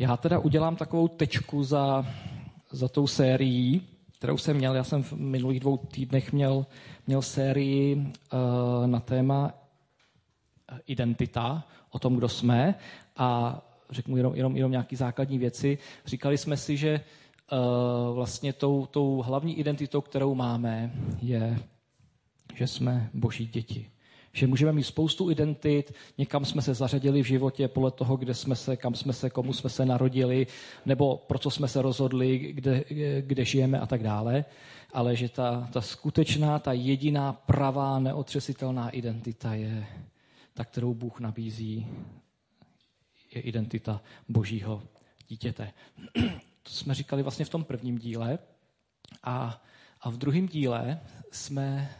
Já teda udělám takovou tečku za, za tou sérií, kterou jsem měl. Já jsem v minulých dvou týdnech měl, měl sérii uh, na téma identita, o tom, kdo jsme a řeknu jenom, jenom, jenom nějaké základní věci. Říkali jsme si, že uh, vlastně tou, tou hlavní identitou, kterou máme, je, že jsme boží děti. Že můžeme mít spoustu identit, někam jsme se zařadili v životě podle toho, kde jsme se, kam jsme se, komu jsme se narodili, nebo pro co jsme se rozhodli, kde, kde žijeme a tak dále. Ale že ta, ta skutečná, ta jediná pravá, neotřesitelná identita je ta, kterou Bůh nabízí, je identita božího dítěte. To jsme říkali vlastně v tom prvním díle. A, a v druhém díle jsme,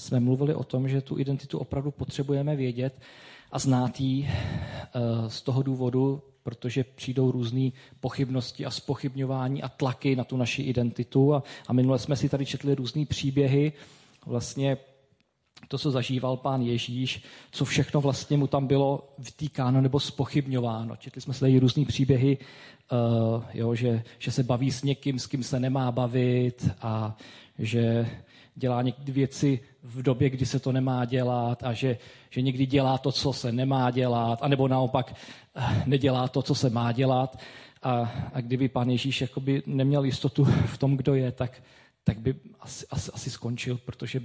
jsme mluvili o tom, že tu identitu opravdu potřebujeme vědět a znát ji eh, z toho důvodu, protože přijdou různé pochybnosti a spochybňování a tlaky na tu naši identitu. A, a minule jsme si tady četli různé příběhy, vlastně to, co zažíval pán Ježíš, co všechno vlastně mu tam bylo vytýkáno nebo spochybňováno. Četli jsme tady různý příběhy, uh, jo, že, že se baví s někým, s kým se nemá bavit a že dělá někdy věci v době, kdy se to nemá dělat a že, že někdy dělá to, co se nemá dělat, anebo naopak uh, nedělá to, co se má dělat. A, a kdyby pán Ježíš jakoby neměl jistotu v tom, kdo je, tak, tak by asi, asi, asi skončil, protože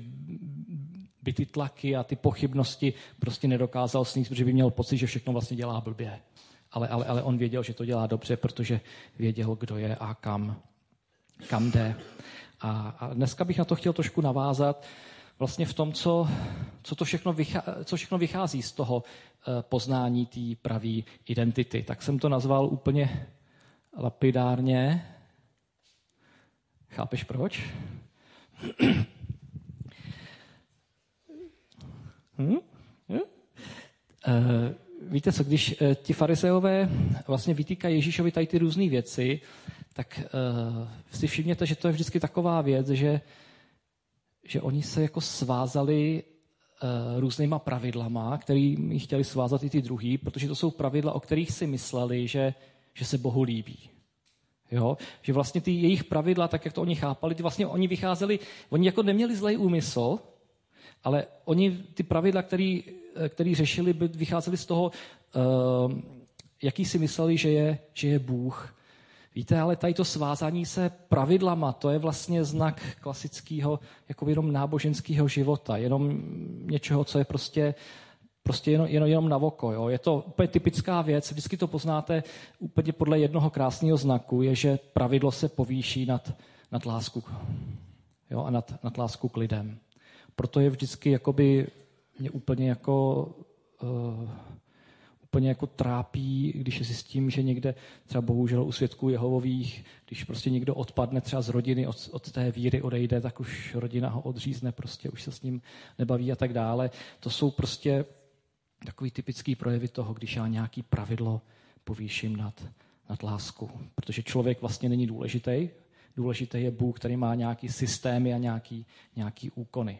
by ty tlaky a ty pochybnosti prostě nedokázal sníst, protože by měl pocit, že všechno vlastně dělá blbě. Ale, ale, ale on věděl, že to dělá dobře, protože věděl, kdo je a kam, kam jde. A, a dneska bych na to chtěl trošku navázat vlastně v tom, co, co, to všechno, vychází, co všechno vychází z toho eh, poznání té pravé identity. Tak jsem to nazval úplně lapidárně. Chápeš proč? Hmm? Víte co, když uh, ti farizeové vlastně vytýkají Ježíšovi tady ty různé věci, tak uh, si všimněte, že to je vždycky taková věc, že, že oni se jako svázali uh, různýma pravidlama, kterými chtěli svázat i ty druhý, protože to jsou pravidla, o kterých si mysleli, že, že se Bohu líbí. Jo? Že vlastně ty jejich pravidla, tak jak to oni chápali, ty vlastně oni vycházeli, oni jako neměli zlej úmysl, ale oni ty pravidla, který, který řešili, vycházeli z toho, uh, jaký si mysleli, že je, že je Bůh. Víte, ale tady to svázání se pravidlama, to je vlastně znak klasického, jako jenom náboženského života, jenom něčeho, co je prostě, prostě jenom, jenom, jenom na oko. Jo. Je to úplně typická věc, vždycky to poznáte úplně podle jednoho krásného znaku, je, že pravidlo se povýší nad, nad lásku jo, a nad, nad lásku k lidem proto je vždycky jakoby mě úplně jako uh, úplně jako trápí, když si s tím, že někde třeba bohužel u svědků Jehovových, když prostě někdo odpadne třeba z rodiny, od, od té víry odejde, tak už rodina ho odřízne, prostě už se s ním nebaví a tak dále. To jsou prostě takový typický projevy toho, když já nějaký pravidlo povýším nad, nad lásku. Protože člověk vlastně není důležitý, důležitý je Bůh, který má nějaký systémy a nějaký, nějaký úkony.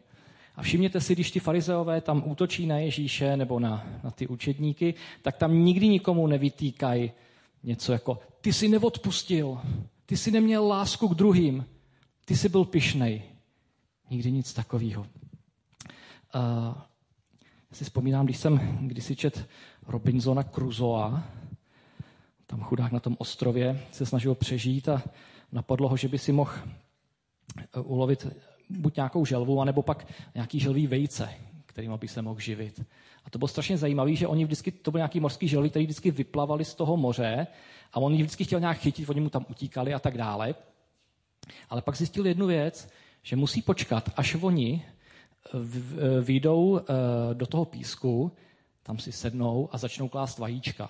A všimněte si, když ti farizeové tam útočí na Ježíše nebo na, na ty učedníky, tak tam nikdy nikomu nevytýkají něco jako ty jsi neodpustil, ty jsi neměl lásku k druhým, ty jsi byl pišnej. Nikdy nic takového. Uh, já si vzpomínám, když jsem kdysi čet Robinsona Crusoa, tam chudák na tom ostrově se snažil přežít a napadlo ho, že by si mohl ulovit buď nějakou želvu, anebo pak nějaký želvý vejce, kterým by se mohl živit. A to bylo strašně zajímavé, že oni vždycky, to byly nějaký morský želvy, které vždycky vyplavali z toho moře a on vždycky chtěl nějak chytit, oni mu tam utíkali a tak dále. Ale pak zjistil jednu věc, že musí počkat, až oni vyjdou eh, do toho písku, tam si sednou a začnou klást vajíčka.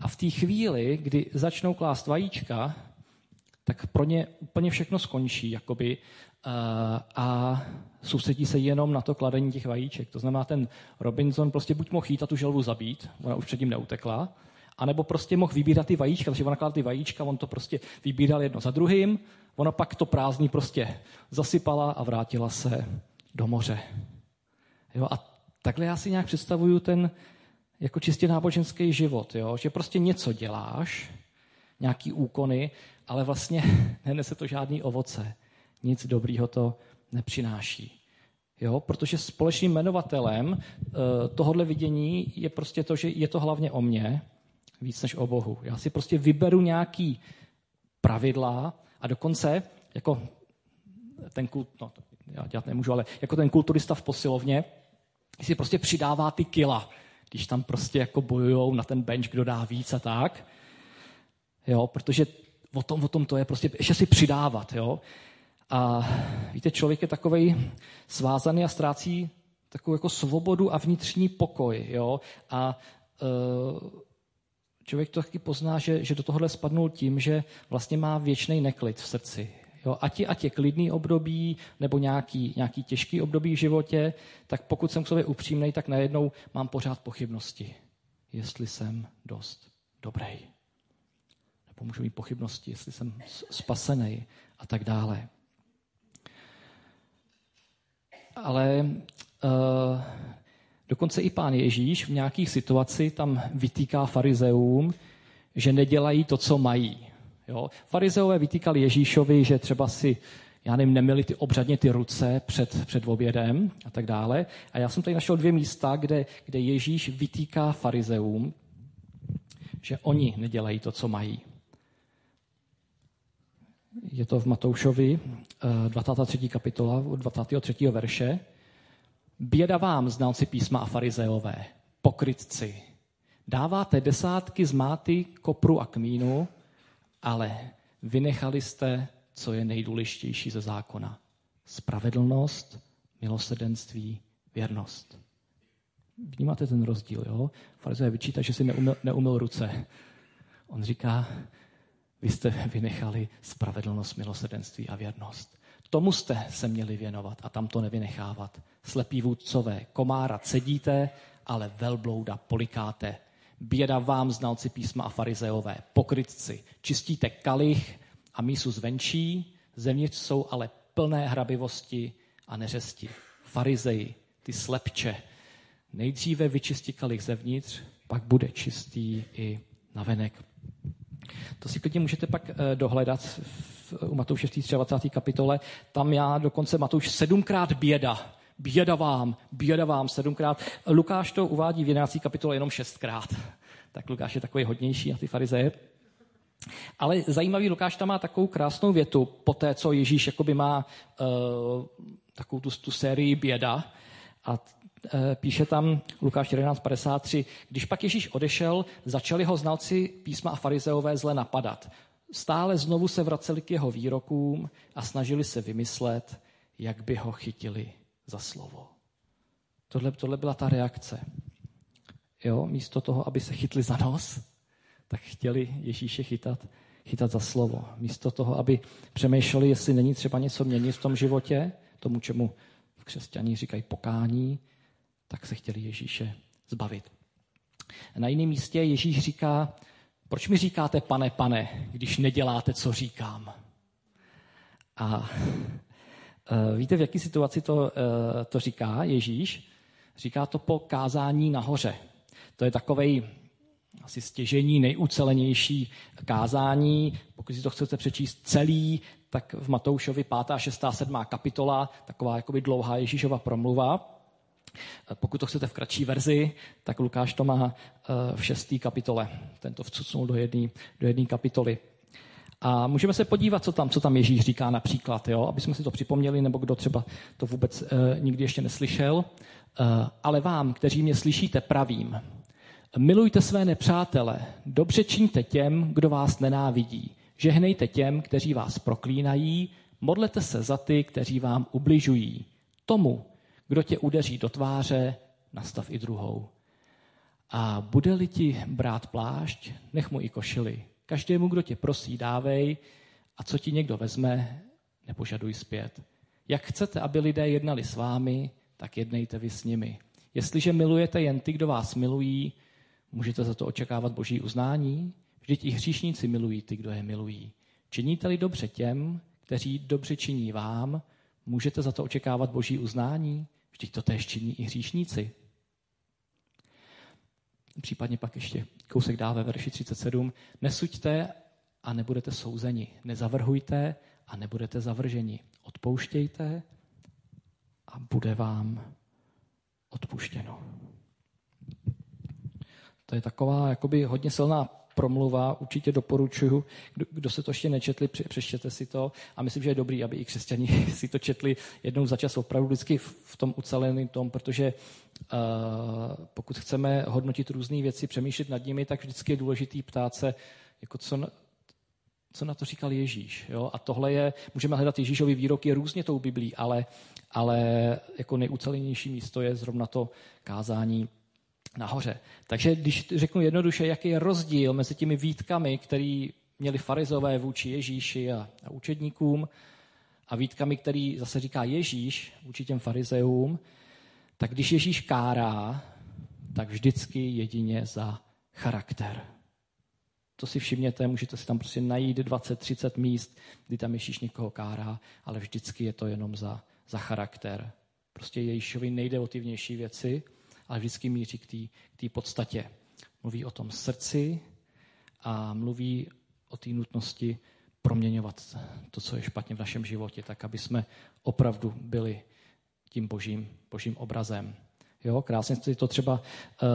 A v té chvíli, kdy začnou klást vajíčka, tak pro ně úplně všechno skončí, jakoby, a soustředí se jenom na to kladení těch vajíček. To znamená, ten Robinson prostě buď mohl jít a tu želvu zabít, ona už předtím neutekla, anebo prostě mohl vybírat ty vajíčka, takže ona kládla ty vajíčka, on to prostě vybíral jedno za druhým, ona pak to prázdný prostě zasypala a vrátila se do moře. Jo, a takhle já si nějak představuju ten, jako čistě náboženský život, jo? že prostě něco děláš, nějaký úkony, ale vlastně nenese to žádný ovoce. Nic dobrýho to nepřináší. Jo? Protože společným jmenovatelem uh, tohohle vidění je prostě to, že je to hlavně o mně, víc než o Bohu. Já si prostě vyberu nějaký pravidla a dokonce jako ten kult, no, já dělat nemůžu, ale jako ten kulturista v posilovně si prostě přidává ty kila, když tam prostě jako bojujou na ten bench, kdo dá víc a tak. Jo, protože o tom, o tom to je prostě ještě si přidávat. Jo. A víte, člověk je takový svázaný a ztrácí takovou jako svobodu a vnitřní pokoj. Jo. A uh, člověk to taky pozná, že, že do tohohle spadnul tím, že vlastně má věčný neklid v srdci. Jo, ať, je, ať je klidný období nebo nějaký, nějaký těžký období v životě, tak pokud jsem k sobě upřímný, tak najednou mám pořád pochybnosti, jestli jsem dost dobrý. Můžu mít pochybnosti, jestli jsem spasený a tak dále. Ale uh, dokonce i pán Ježíš v nějakých situaci tam vytýká farizeům, že nedělají to, co mají. Jo? Farizeové vytýkali Ježíšovi, že třeba si já nevím, neměli ty obřadně ty ruce před, před obědem a tak dále. A já jsem tady našel dvě místa, kde, kde Ježíš vytýká farizeům, že oni nedělají to, co mají. Je to v Matoušovi, 23. Eh, kapitola, 23. verše. Běda vám, znalci písma a farizeové, pokrytci. Dáváte desátky z máty, kopru a kmínu, ale vynechali jste, co je nejdůležitější ze zákona. Spravedlnost, milosedenství, věrnost. Vnímáte ten rozdíl, jo? Farizej vyčítá, že si neumil, neumil ruce. On říká, vy jste vynechali spravedlnost, milosedenství a věrnost. Tomu jste se měli věnovat a tam to nevynechávat. Slepí vůdcové, komára cedíte, ale velblouda polikáte. Běda vám, znalci písma a farizeové, pokrytci, čistíte kalich a mísu zvenčí, zevnitř jsou ale plné hrabivosti a neřesti. Farizeji, ty slepče, nejdříve vyčistí kalich zevnitř, pak bude čistý i navenek. To si klidně můžete pak eh, dohledat u Matouše v 23. kapitole. Tam já dokonce Matouš sedmkrát běda Běda vám, běda vám sedmkrát. Lukáš to uvádí v 11. kapitole jenom šestkrát. Tak Lukáš je takový hodnější a ty farizeje. Ale zajímavý Lukáš tam má takovou krásnou větu, po té, co Ježíš jakoby má uh, takovou tu, tu sérii běda. A píše tam Lukáš 11.53, když pak Ježíš odešel, začali ho znalci písma a farizeové zle napadat. Stále znovu se vraceli k jeho výrokům a snažili se vymyslet, jak by ho chytili za slovo. Tohle, tohle byla ta reakce. Jo, místo toho, aby se chytli za nos, tak chtěli Ježíše chytat, chytat za slovo. Místo toho, aby přemýšleli, jestli není třeba něco měnit v tom životě, tomu, čemu v křesťaní říkají pokání, tak se chtěli Ježíše zbavit. Na jiném místě Ježíš říká, proč mi říkáte pane, pane, když neděláte, co říkám? A Eh, víte, v jaké situaci to, eh, to říká Ježíš? Říká to po kázání nahoře. To je takovej asi stěžení, nejucelenější kázání. Pokud si to chcete přečíst celý, tak v Matoušovi 5., 6., 7. kapitola, taková jakoby dlouhá Ježíšova promluva. Eh, pokud to chcete v kratší verzi, tak Lukáš to má v 6. kapitole. Tento vcucnul do jedné do jedné kapitoly. A můžeme se podívat, co tam, co tam Ježíš říká například, jo? aby jsme si to připomněli, nebo kdo třeba to vůbec e, nikdy ještě neslyšel. E, ale vám, kteří mě slyšíte, pravím. Milujte své nepřátele, dobře čiňte těm, kdo vás nenávidí. Žehnejte těm, kteří vás proklínají, modlete se za ty, kteří vám ubližují. Tomu, kdo tě udeří do tváře, nastav i druhou. A bude-li ti brát plášť, nech mu i košili. Každému, kdo tě prosí, dávej a co ti někdo vezme, nepožaduj zpět. Jak chcete, aby lidé jednali s vámi, tak jednejte vy s nimi. Jestliže milujete jen ty, kdo vás milují, můžete za to očekávat boží uznání? Vždyť i hříšníci milují ty, kdo je milují. Činíte-li dobře těm, kteří dobře činí vám, můžete za to očekávat boží uznání? Vždyť to též činí i hříšníci. Případně pak ještě kousek dál ve verši 37. Nesuďte a nebudete souzeni. Nezavrhujte a nebudete zavrženi. Odpouštějte a bude vám odpuštěno. To je taková jakoby hodně silná promluva, určitě doporučuju, kdo, kdo se to ještě nečetli, přečtěte si to a myslím, že je dobrý, aby i křesťani si to četli jednou za čas opravdu vždycky v tom uceleném tom, protože uh, pokud chceme hodnotit různé věci, přemýšlet nad nimi, tak vždycky je důležitý ptát se, jako co, co na to říkal Ježíš. Jo? A tohle je, můžeme hledat Ježíšový výroky různě tou Biblí, ale, ale jako nejucelenější místo je zrovna to kázání nahoře. Takže když řeknu jednoduše, jaký je rozdíl mezi těmi výtkami, které měli farizové vůči Ježíši a, a učedníkům, a výtkami, který zase říká Ježíš vůči těm farizeům, tak když Ježíš kárá, tak vždycky jedině za charakter. To si všimněte, můžete si tam prostě najít 20-30 míst, kdy tam Ježíš někoho kárá, ale vždycky je to jenom za, za charakter. Prostě Ježíšovi nejde o ty vnější věci, ale vždycky míří k té podstatě. Mluví o tom srdci a mluví o té nutnosti proměňovat to, co je špatně v našem životě, tak aby jsme opravdu byli tím božím, božím obrazem. Jo, krásně si to třeba uh,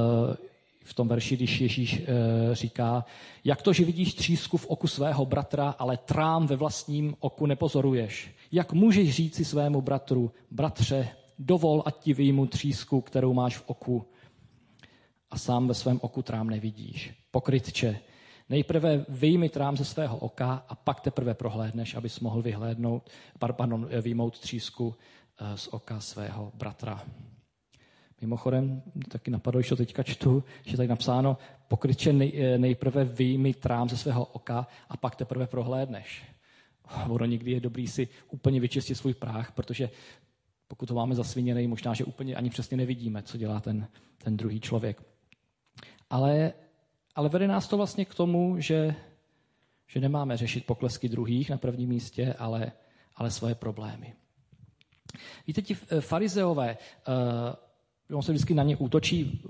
v tom verši, když Ježíš uh, říká, jak to, že vidíš třísku v oku svého bratra, ale trám ve vlastním oku nepozoruješ. Jak můžeš říci svému bratru, bratře, dovol, ať ti vyjmu třísku, kterou máš v oku a sám ve svém oku trám nevidíš. Pokrytče, nejprve vyjmi trám ze svého oka a pak teprve prohlédneš, abys mohl vyhlédnout, pardon, vyjmout třísku eh, z oka svého bratra. Mimochodem, taky napadlo, že to teďka čtu, že tady napsáno, pokrytče eh, nejprve vyjmi trám ze svého oka a pak teprve prohlédneš. Ono někdy je dobrý si úplně vyčistit svůj práh, protože pokud ho máme zasviněný, možná, že úplně ani přesně nevidíme, co dělá ten, ten druhý člověk. Ale, ale vede nás to vlastně k tomu, že, že nemáme řešit poklesky druhých na prvním místě, ale, ale svoje problémy. Víte, ti farizeové, uh, on se vždycky na ně útočí,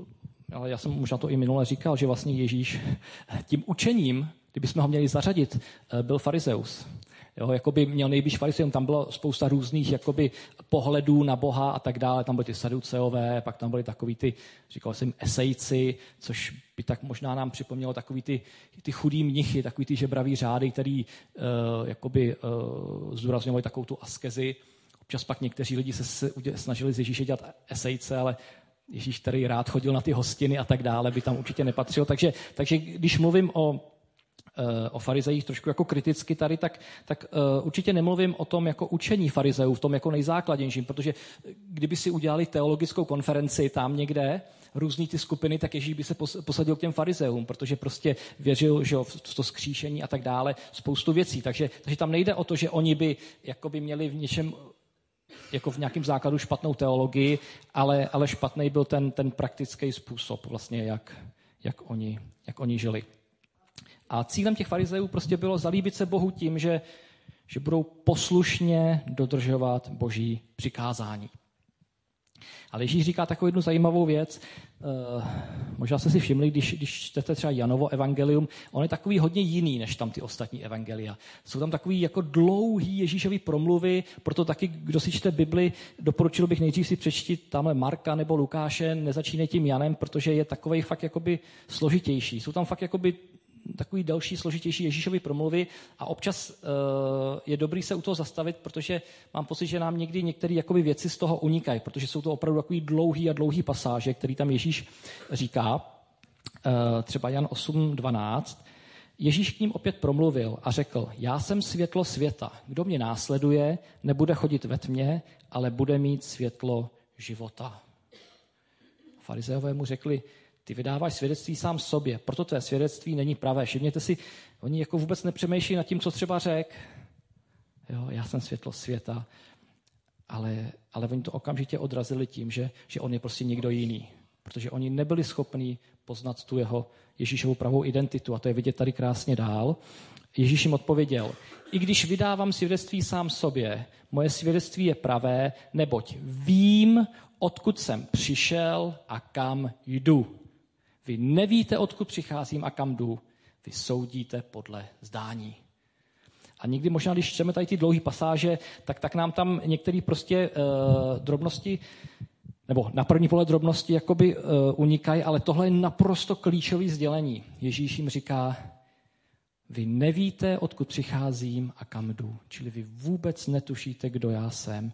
ale já jsem možná to i minule říkal, že vlastně Ježíš tím učením, kdybychom ho měli zařadit, uh, byl farizeus. Jo, jakoby měl nejblíž farizeum, tam bylo spousta různých jakoby, pohledů na Boha a tak dále. Tam byly ty saduceové, pak tam byly takový ty, říkal jsem, esejci, což by tak možná nám připomnělo takový ty, ty chudý mnichy, takový ty žebraví řády, který uh, jakoby uh, zdůrazňovali takovou tu askezi. Občas pak někteří lidi se snažili z Ježíše dělat esejce, ale Ježíš, který rád chodil na ty hostiny a tak dále, by tam určitě nepatřil. Takže, takže když mluvím o o farizejích trošku jako kriticky tady, tak, tak uh, určitě nemluvím o tom jako učení farizeů, v tom jako nejzákladnějším, protože kdyby si udělali teologickou konferenci tam někde, různý ty skupiny, tak Ježíš by se posadil k těm farizeům, protože prostě věřil že v to skříšení a tak dále, spoustu věcí. Takže, takže tam nejde o to, že oni by jakoby měli v něčem jako v nějakém základu špatnou teologii, ale, ale špatný byl ten, ten praktický způsob, vlastně, jak, jak, oni, jak oni žili. A cílem těch farizeů prostě bylo zalíbit se Bohu tím, že, že budou poslušně dodržovat boží přikázání. Ale Ježíš říká takovou jednu zajímavou věc. Uh, možná jste si všimli, když, když čtete třeba Janovo evangelium, on je takový hodně jiný než tam ty ostatní evangelia. Jsou tam takový jako dlouhý Ježíšový promluvy, proto taky, kdo si čte Bibli, doporučil bych nejdřív si přečtit tamhle Marka nebo Lukáše, nezačínej tím Janem, protože je takový fakt jakoby složitější. Jsou tam fakt jakoby takový další, složitější Ježíšovy promluvy a občas uh, je dobrý se u toho zastavit, protože mám pocit, že nám někdy některé jakoby věci z toho unikají, protože jsou to opravdu takový dlouhý a dlouhý pasáže, který tam Ježíš říká, uh, třeba Jan 8.12, Ježíš k ním opět promluvil a řekl, já jsem světlo světa. Kdo mě následuje, nebude chodit ve tmě, ale bude mít světlo života. Farizeové mu řekli, ty vydáváš svědectví sám sobě, proto tvé svědectví není pravé. Všimněte si, oni jako vůbec nepřemýšlí nad tím, co třeba řek. Jo, já jsem světlo světa, ale, ale oni to okamžitě odrazili tím, že, že on je prostě někdo jiný. Protože oni nebyli schopni poznat tu jeho Ježíšovu pravou identitu. A to je vidět tady krásně dál. Ježíš jim odpověděl, i když vydávám svědectví sám sobě, moje svědectví je pravé, neboť vím, odkud jsem přišel a kam jdu. Vy nevíte, odkud přicházím a kam jdu. Vy soudíte podle zdání. A někdy možná, když čteme tady ty dlouhé pasáže, tak, tak nám tam některé prostě uh, drobnosti, nebo na první pohled drobnosti jakoby uh, unikají, ale tohle je naprosto klíčové sdělení. Ježíš jim říká, vy nevíte, odkud přicházím a kam jdu. Čili vy vůbec netušíte, kdo já jsem.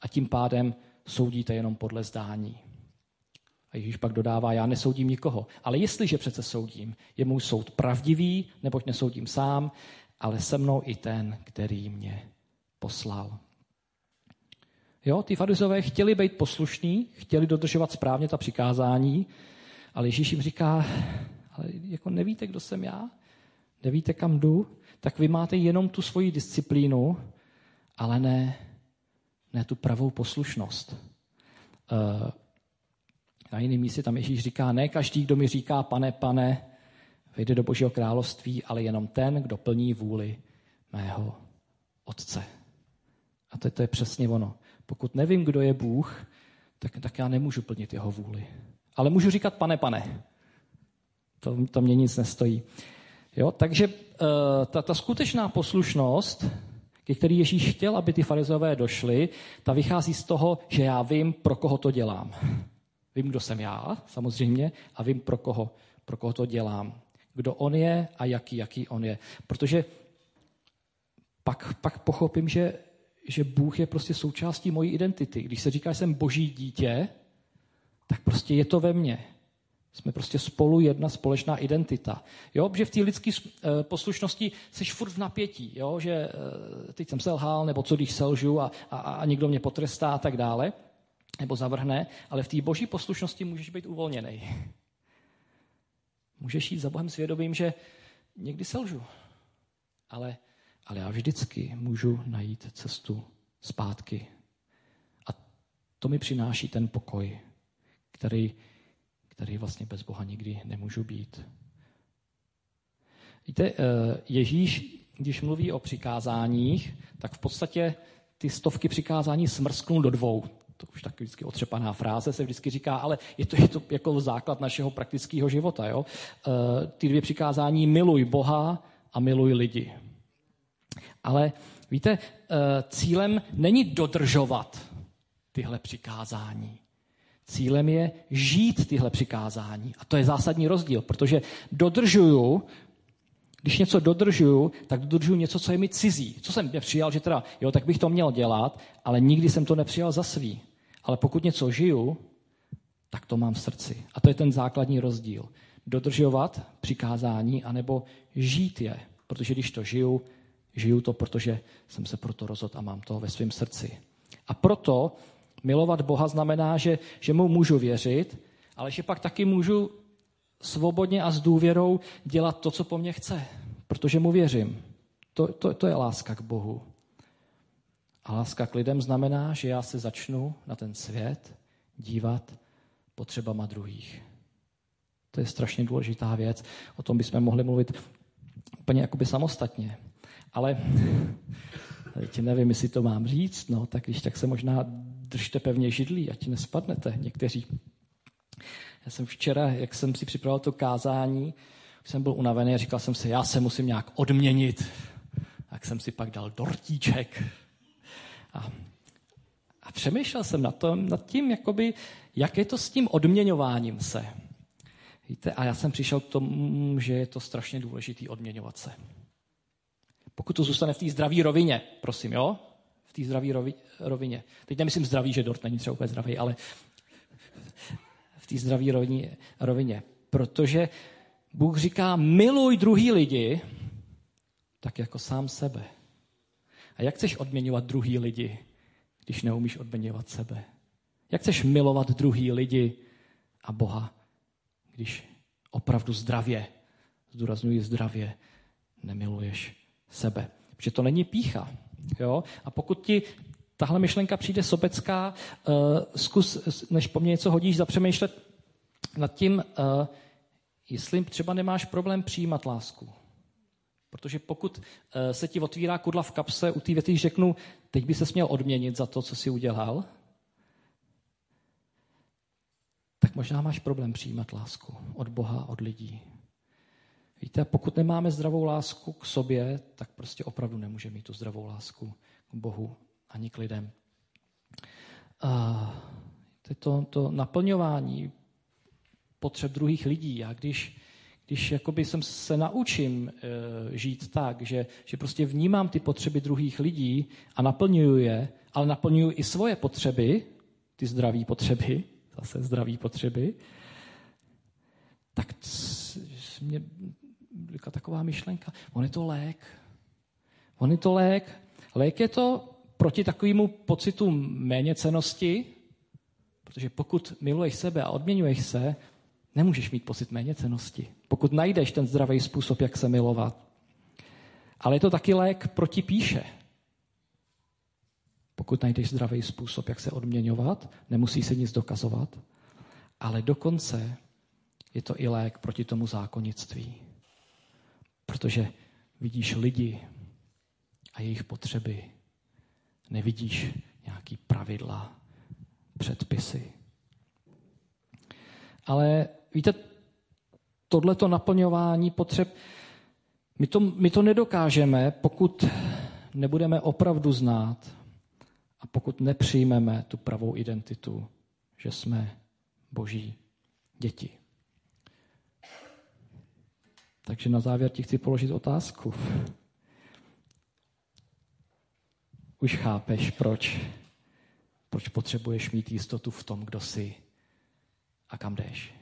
A tím pádem soudíte jenom podle zdání. A Ježíš pak dodává, já nesoudím nikoho. Ale jestliže přece soudím, je můj soud pravdivý, neboť nesoudím sám, ale se mnou i ten, který mě poslal. Jo, ty farizové chtěli být poslušní, chtěli dodržovat správně ta přikázání, ale Ježíš jim říká, ale jako nevíte, kdo jsem já? Nevíte, kam jdu? Tak vy máte jenom tu svoji disciplínu, ale ne, ne tu pravou poslušnost. Uh, na jiném místě tam Ježíš říká, ne každý, kdo mi říká pane, pane, vejde do Božího království, ale jenom ten, kdo plní vůli mého Otce. A to, to je přesně ono. Pokud nevím, kdo je Bůh, tak, tak já nemůžu plnit jeho vůli. Ale můžu říkat pane, pane. To, to mě nic nestojí. Jo? Takže uh, ta, ta skutečná poslušnost, ke který Ježíš chtěl, aby ty farizové došli, ta vychází z toho, že já vím, pro koho to dělám. Vím, kdo jsem já, samozřejmě, a vím, pro koho, pro koho to dělám. Kdo on je a jaký, jaký on je. Protože pak, pak pochopím, že, že Bůh je prostě součástí mojí identity. Když se říká, že jsem boží dítě, tak prostě je to ve mně. Jsme prostě spolu jedna společná identita. Jo, že v té lidské eh, poslušnosti jsi furt v napětí, jo? že eh, teď jsem selhal, nebo co když selžu a, a, a někdo mě potrestá a tak dále, nebo zavrhne, ale v té boží poslušnosti můžeš být uvolněný. Můžeš jít za Bohem svědomím, že někdy selžu, ale, ale já vždycky můžu najít cestu zpátky. A to mi přináší ten pokoj, který který vlastně bez Boha nikdy nemůžu být. Víte, eh, Ježíš, když mluví o přikázáních, tak v podstatě ty stovky přikázání smrsknul do dvou. To už tak vždycky otřepaná fráze se vždycky říká, ale je to, je to jako základ našeho praktického života. Jo? Eh, ty dvě přikázání miluj Boha a miluj lidi. Ale víte, eh, cílem není dodržovat tyhle přikázání. Cílem je žít tyhle přikázání. A to je zásadní rozdíl, protože dodržuju, když něco dodržuju, tak dodržuju něco, co je mi cizí. Co jsem nepřijal, že teda, jo, tak bych to měl dělat, ale nikdy jsem to nepřijal za svý. Ale pokud něco žiju, tak to mám v srdci. A to je ten základní rozdíl. Dodržovat přikázání, anebo žít je. Protože když to žiju, žiju to, protože jsem se proto rozhodl a mám to ve svém srdci. A proto Milovat Boha znamená, že, že mu můžu věřit, ale že pak taky můžu svobodně a s důvěrou dělat to, co po mně chce, protože mu věřím. To, to, to je láska k Bohu. A láska k lidem znamená, že já se začnu na ten svět dívat potřebama druhých. To je strašně důležitá věc. O tom bychom mohli mluvit úplně jakoby samostatně. Ale teď nevím, jestli to mám říct, no, tak když tak se možná držte pevně židlí, ať nespadnete někteří. Já jsem včera, jak jsem si připravil to kázání, jsem byl unavený a říkal jsem si, já se musím nějak odměnit. Tak jsem si pak dal dortíček. A, a přemýšlel jsem nad, tom, nad tím, jakoby, jak je to s tím odměňováním se. Víte, a já jsem přišel k tomu, že je to strašně důležité odměňovat se. Pokud to zůstane v té zdravé rovině, prosím, jo? V té zdravé rovině. Teď nemyslím zdravý, že dort není třeba úplně zdravý, ale v té rovině, rovině. Protože Bůh říká, miluj druhý lidi, tak jako sám sebe. A jak chceš odměňovat druhý lidi, když neumíš odměňovat sebe? Jak chceš milovat druhý lidi a Boha, když opravdu zdravě, zdůraznuju zdravě, nemiluješ sebe? Protože to není pícha. Jo? A pokud ti tahle myšlenka přijde sobecká, uh, zkus, než po mně něco hodíš, zapřemýšlet nad tím, uh, jestli třeba nemáš problém přijímat lásku. Protože pokud uh, se ti otvírá kudla v kapse, u té věty řeknu, teď by se směl odměnit za to, co jsi udělal, tak možná máš problém přijímat lásku od Boha, od lidí. Víte, pokud nemáme zdravou lásku k sobě, tak prostě opravdu nemůžeme mít tu zdravou lásku k Bohu ani k lidem. A to, to naplňování potřeb druhých lidí. Já když, když jakoby jsem se naučím e, žít tak, že, že prostě vnímám ty potřeby druhých lidí a naplňuju je, ale naplňuju i svoje potřeby, ty zdraví potřeby, zase zdraví potřeby, tak mě byla taková myšlenka, on je to lék. On je to lék. Lék je to proti takovému pocitu méněcenosti, protože pokud miluješ sebe a odměňuješ se, nemůžeš mít pocit méněcenosti. Pokud najdeš ten zdravý způsob, jak se milovat. Ale je to taky lék proti píše. Pokud najdeš zdravý způsob, jak se odměňovat, nemusí se nic dokazovat, ale dokonce je to i lék proti tomu zákonnictví. Protože vidíš lidi a jejich potřeby. Nevidíš nějaký pravidla, předpisy. Ale víte, tohleto naplňování potřeb, my to, my to nedokážeme, pokud nebudeme opravdu znát a pokud nepřijmeme tu pravou identitu, že jsme boží děti. Takže na závěr ti chci položit otázku. Už chápeš, proč, proč potřebuješ mít jistotu v tom, kdo jsi a kam jdeš.